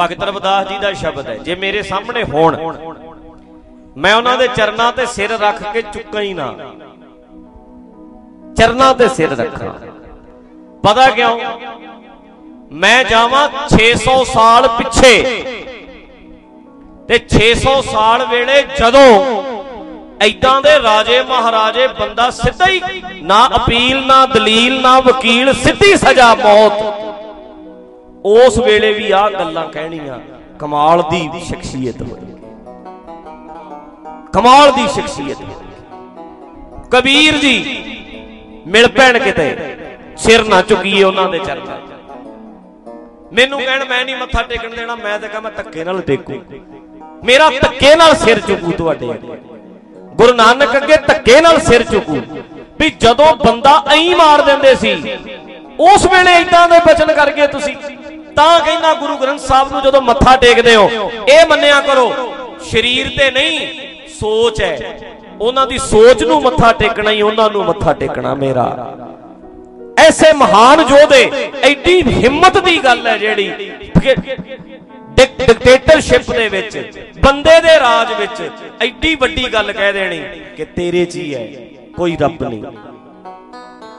ਭਗਤ ਰਵਿਦਾਸ ਜੀ ਦਾ ਸ਼ਬਦ ਹੈ। ਜੇ ਮੇਰੇ ਸਾਹਮਣੇ ਹੋਣ, ਮੈਂ ਉਹਨਾਂ ਦੇ ਚਰਨਾਂ ਤੇ ਸਿਰ ਰੱਖ ਕੇ ਚੁੱਕਾਂ ਹੀ ਨਾ। ਚਰਨਾਂ ਤੇ ਸਿਰ ਰੱਖਾਂ। ਪਤਾ ਕਿਉਂ? ਮੈਂ ਜਾਵਾਂ 600 ਸਾਲ ਪਿੱਛੇ। ਤੇ 600 ਸਾਲ ਵੇਲੇ ਜਦੋਂ ਐਦਾਂ ਦੇ ਰਾਜੇ ਮਹਾਰਾਜੇ ਬੰਦਾ ਸਿੱਧਾ ਹੀ ਨਾ ਅਪੀਲ, ਨਾ ਦਲੀਲ, ਨਾ ਵਕੀਲ, ਸਿੱਧੀ ਸਜ਼ਾ ਮੌਤ ਉਸ ਵੇਲੇ ਵੀ ਆ ਗੱਲਾਂ ਕਹਿਣੀਆਂ, ਕਮਾਲ ਦੀ ਸ਼ਖਸੀਅਤ ਹੋਈ ਕਮਾਲ ਦੀ ਸ਼ਖਸੀਅਤ ਕਬੀਰ ਜੀ, ਮਿਲ ਪੈਣ ਕਿਤੇ, ਸਿਰ ਨਾ ਝੁਕੀਏ ਉਹਨਾਂ ਦੇ ਚਰਨਾਂ 'ਚ ਮੈਨੂੰ ਕਹਿਣ, ਮੈਂ ਨਹੀਂ ਮੱਥਾ ਟੇਕਣ ਦੇਣਾ, ਮੈਂ ਤਾਂ ਕਹਾਂ ਮੈਂ ਧੱਕੇ ਨਾਲ ਟੇਕੂ। ਮੇਰਾ ਧੱਕੇ ਨਾਲ ਸਿਰ ਝੁਕੂ ਤੁਹਾਡੇ ਅੱਗੇ। ਗੁਰੂ ਨਾਨਕ ਅੱਗੇ ਧੱਕੇ ਨਾਲ ਸਿਰ ਝੁਕੂ। ਵੀ ਜਦੋਂ ਬੰਦਾ ਐਂ ਮਾਰ ਦਿੰਦੇ ਸੀ, ਉਸ ਵੇਲੇ ਇਦਾਂ ਦੇ ਬਚਨ ਕਰਕੇ ਤੁਸੀਂ ਤਾਂ ਕਹਿੰਦਾ ਗੁਰੂ ਗ੍ਰੰਥ ਸਾਹਿਬ ਨੂੰ ਜਦੋਂ ਮੱਥਾ ਟੇਕਦੇ ਹੋ, ਇਹ ਮੰਨਿਆ ਕਰੋ, ਸਰੀਰ ਤੇ ਨਹੀਂ, ਸੋਚ ਹੈ। ਉਹਨਾਂ ਦੀ ਸੋਚ ਨੂੰ ਮੱਥਾ ਟੇਕਣਾ ਹੀ ਉਹਨਾਂ ਨੂੰ ਮੱਥਾ ਟੇਕਣਾ ਮੇਰਾ। ਐਸੇ ਮਹਾਨ ਯੋਧੇ, ਐਡੀ ਹਿੰਮਤ ਦੀ ਗੱਲ ਹੈ ਜਿਹੜੀ ਡਿਕਟੇਟਰਸ਼ਿਪ ਦੇ ਵਿੱਚ, ਬੰਦੇ ਦੇ ਰਾਜ ਵਿੱਚ ਐਡੀ ਵੱਡੀ ਗੱਲ ਕਹਿ ਦੇਣੀ ਕਿ ਤੇਰੇ 'ਚ ਹੀ ਹੈ, ਕੋਈ ਰੱਬ ਨਹੀਂ।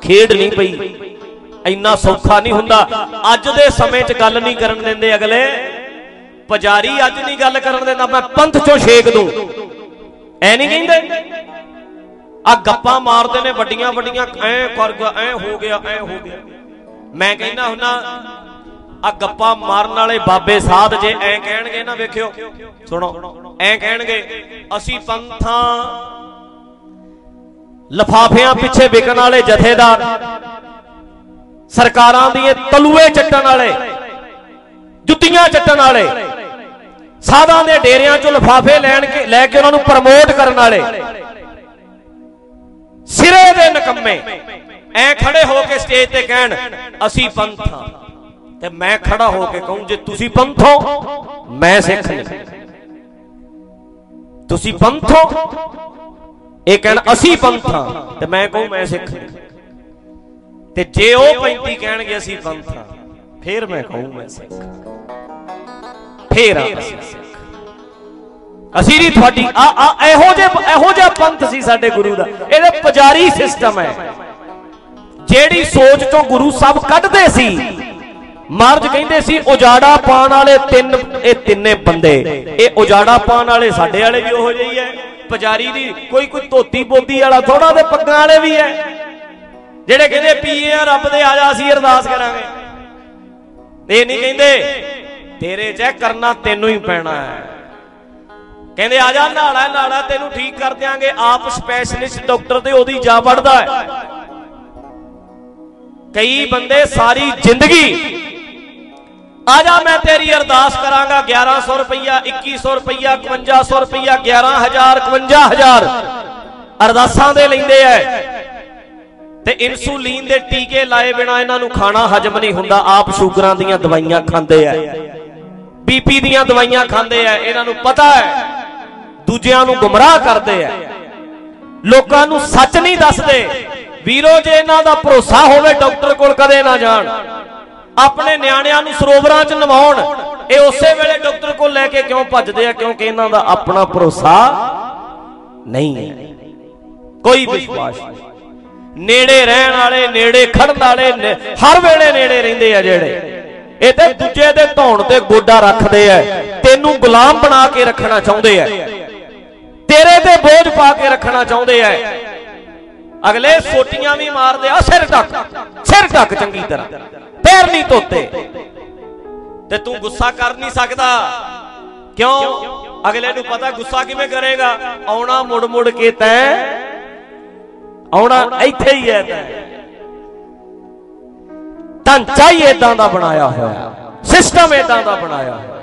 ਖੇਡ ਨਹੀਂ ਪਈ। ਇੰਨਾ ਸੌਖਾ ਨਹੀਂ ਹੁੰਦਾ। ਅੱਜ ਦੇ ਸਮੇਂ 'ਚ ਗੱਲ ਨਹੀਂ ਕਰਨ ਦਿੰਦੇ ਅਗਲੇ। ਪੁਜਾਰੀ ਅੱਜ ਨਹੀਂ ਗੱਲ ਕਰਨ ਦਿੰਦਾ, ਮੈਂ ਪੰਥ 'ਚੋਂ ਛੇਕ ਦੂੰ। ਐ ਨਹੀਂ ਕਹਿੰਦੇ? ਆ ਗੱਪਾਂ ਮਾਰਦੇ ਨੇ, ਵੱਡੀਆਂ ਵੱਡੀਆਂ, ਐ ਕਰ ਗਿਆ, ਐ ਹੋ ਗਿਆ, ਐ ਹੋ ਗਿਆ। ਮੈਂ ਕਹਿੰਦਾ ਹੁੰਨਾ ਆ ਗੱਪਾਂ ਮਾਰਨ ਵਾਲੇ ਬਾਬੇ ਸਾਧ ਜੇ ਐ ਕਹਿਣਗੇ ਨਾ, ਵੇਖਿਓ। ਸੁਣੋ, ਐ ਕਹਿਣਗੇ, ਅਸੀਂ ਪੰਥਾਂ ਲਫਾਫਿਆਂ ਪਿੱਛੇ ਵਿਕਣ ਵਾਲੇ ਜਥੇਦਾਰ। ਸਰਕਾਰਾਂ ਦੀਆਂ ਤਲੂਏ ਚੱਟਣ ਵਾਲੇ, ਜੁੱਤੀਆਂ ਚੱਟਣ ਵਾਲੇ, ਸਾਧਾਂ ਦੇ ਡੇਰਿਆਂ ਚੋਂ ਲਫਾਫੇ ਲੈਣ ਕੇ ਲੈ ਕੇ ਉਹਨਾਂ ਨੂੰ ਪ੍ਰਮੋਟ ਕਰਨ ਵਾਲੇ, ਸਿਰੇ ਦੇ ਨਕੰਮੇ, ਐ ਖੜੇ ਹੋ ਕੇ ਸਟੇਜ ਤੇ ਕਹਿਣ, ਅਸੀਂ ਪੰਥ ਹਾਂ। ਤੇ ਮੈਂ ਖੜਾ ਹੋ ਕੇ ਕਹੂੰ, ਜੇ ਤੁਸੀਂ ਪੰਥ ਹੋ, ਮੈਂ ਸਿੱਖ ਨਹੀਂ ਤੁਸੀਂ ਪੰਥ ਹੋ, ਇਹ ਕਹਿਣ, ਅਸੀਂ ਪੰਥ ਹਾਂ। ਤੇ ਮੈਂ ਕਹੂੰ, ਮੈਂ ਸਿੱਖ ਨਹੀਂ ਤੇ ਜੇ ਉਹ 35 ਕਹਿਣਗੇ ਅਸੀਂ ਪੰਥ ਹਾਂ ਫੇਰ ਮੈਂ ਕਹੂੰ ਮੈਂ ਸਿੱਖ। ਫੇਰ ਆ ਅਸੀਂ ਸਿੱਖ। ਅਸੀਂ ਨਹੀਂ ਤੁਹਾਡੀ, ਆ ਆ, ਇਹੋ ਜੇ ਇਹੋ ਜਿਹਾ ਪੰਥ ਸੀ ਸਾਡੇ ਗੁਰੂ ਦਾ। ਇਹਦੇ ਪੁਜਾਰੀ ਸਿਸਟਮ ਹੈ। ਜਿਹੜੀ ਸੋਚ ਤੋਂ ਗੁਰੂ ਸਾਹਿਬ ਕੱਢਦੇ ਸੀ, ਮਹਾਰਾਜ ਕਹਿੰਦੇ ਸੀ, ਉਜਾੜਾ ਪਾਣ ਵਾਲੇ ਤਿੰਨ, ਇਹ ਤਿੰਨੇ ਬੰਦੇ। ਇਹ ਉਜਾੜਾ ਪਾਣ ਵਾਲੇ ਸਾਡੇ ਵਾਲੇ ਵੀ ਉਹੋ ਜਿਹੀ ਹੈ ਪੁਜਾਰੀ ਦੀ ਕੋਈ ਕੋਈ ਧੋਤੀ ਬੋਦੀ ਵਾਲਾ ਥੋੜਾ ਤੇ ਪੱਗਾਂ ਵਾਲੇ ਵੀ ਹੈ। ਜਿਹੜੇ ਕਹਿੰਦੇ ਪੀਏ ਆ, ਰੱਬ ਦੇ ਆ ਜਾ, ਅਸੀਂ ਅਰਦਾਸ ਕਰਾਂਗੇ। ਇਹ ਨਹੀਂ ਕਹਿੰਦੇ, ਤੇਰੇ ਚੈੱਕ ਕਰਨਾ ਤੈਨੂੰ ਹੀ ਪੈਣਾ ਹੈ। ਕਹਿੰਦੇ, ਆ ਜਾ ਨਾਲਾ ਨਾਲਾ ਤੈਨੂੰ ਠੀਕ ਕਰ ਦਿਆਂਗੇ। ਆਪ ਸਪੈਸ਼ਲਿਸਟ ਡਾਕਟਰ ਤੇ ਉਹਦੀ ਜਾ ਵੜਦਾ ਹੈ। ਕਈ ਬੰਦੇ ਸਾਰੀ ਜ਼ਿੰਦਗੀ, ਆ ਜਾ, ਮੈਂ ਤੇਰੀ ਅਰਦਾਸ ਕਰਾਂਗਾ 1100 ਰੁਪਈਆ 2100 ਰੁਪਈਆ 5100 ਰੁਪਈਆ 11000 51000 ਅਰਦਾਸਾਂ ਦੇ ਲੈਂਦੇ ਐ ਤੇ ਇਨਸੂਲਿਨ ਦੇ ਟੀਕੇ ਲਾਏ ਬਿਨਾ ਇਹਨਾਂ ਨੂੰ ਖਾਣਾ ਹਜਮ ਨਹੀਂ ਹੁੰਦਾ। ਆਪ ਸ਼ੂਗਰਾਂ ਦੀਆਂ ਦਵਾਈਆਂ ਖਾਂਦੇ ਐ ਬੀਪੀ ਦੀਆਂ ਦਵਾਈਆਂ ਖਾਂਦੇ ਐ ਇਹਨਾਂ ਨੂੰ ਪਤਾ ਹੈ। ਦੂਜਿਆਂ ਨੂੰ ਗੁੰਮਰਾਹ ਕਰਦੇ ਐ ਲੋਕਾਂ ਨੂੰ ਸੱਚ ਨਹੀਂ ਦੱਸਦੇ। ਵੀਰੋ, ਜੇ ਇਹਨਾਂ ਦਾ ਭਰੋਸਾ ਹੋਵੇ, ਡਾਕਟਰ ਕੋਲ ਕਦੇ ਨਾ ਜਾਣ। ਆਪਣੇ ਨਿਆਣਿਆਂ ਨੂੰ ਸਰੋਵਰਾਂ 'ਚ ਨਵਾਉਣ। ਇਹ ਉਸੇ ਵੇਲੇ ਡਾਕਟਰ ਕੋਲ ਲੈ ਕੇ ਕਿਉਂ ਭੱਜਦੇ ਆ? ਕਿਉਂਕਿ ਇਹਨਾਂ ਦਾ ਆਪਣਾ ਭਰੋਸਾ ਨਹੀਂ ਹੈ। ਕੋਈ ਵਿਸ਼ਵਾਸ ਨਹੀਂ। ਨੇੜੇ ਰਹਿਣ ਵਾਲੇ, ਨੇੜੇ ਖੜਨ ਵਾਲੇ ਹਰ ਵੇਲੇ ਨੇੜੇ ਰਹਿੰਦੇ ਆ ਜਿਹੜੇ। ਇਹ ਤੇ ਦੂਜੇ ਦੇ ਧੌਣ ਤੇ ਗੋਡਾ ਰੱਖਦੇ ਆ। ਤੈਨੂੰ ਗੁਲਾਮ ਬਣਾ ਕੇ ਰੱਖਣਾ ਚਾਹੁੰਦੇ ਆ। ਤੇਰੇ ਤੇ ਬੋਝ ਪਾ ਕੇ ਰੱਖਣਾ ਚਾਹੁੰਦੇ ਆ। ਅਗਲੇ ਸੋਟੀਆਂ ਵੀ ਮਾਰਦੇ ਆ, ਸਿਰ ਢੱਕ ਸਿਰ ਢੱਕ ਚੰਗੀ ਤਰ੍ਹਾਂ। ਪੈਰ ਨਹੀਂ ਧੋਤੇ ਤੇ ਤੂੰ ਗੁੱਸਾ ਕਰ ਨਹੀਂ ਸਕਦਾ। ਕਿਉਂ? ਅਗਲੇ ਨੂੰ ਪਤਾ ਗੁੱਸਾ ਕਿਵੇਂ ਕਰੇਗਾ? ਆਉਣਾ ਮੁੜ ਮੁੜ ਕੇ ਤੈ ਆਉਣਾ ਇੱਥੇ ਹੀ ਹੈ ਤੈ। ਢਾਂਚਾ ਹੀ ਇਦਾਂ ਦਾ ਬਣਾਇਆ ਹੋਇਆ। ਸਿਸਟਮ ਇਦਾਂ ਦਾ ਬਣਾਇਆ ਹੋਇਆ।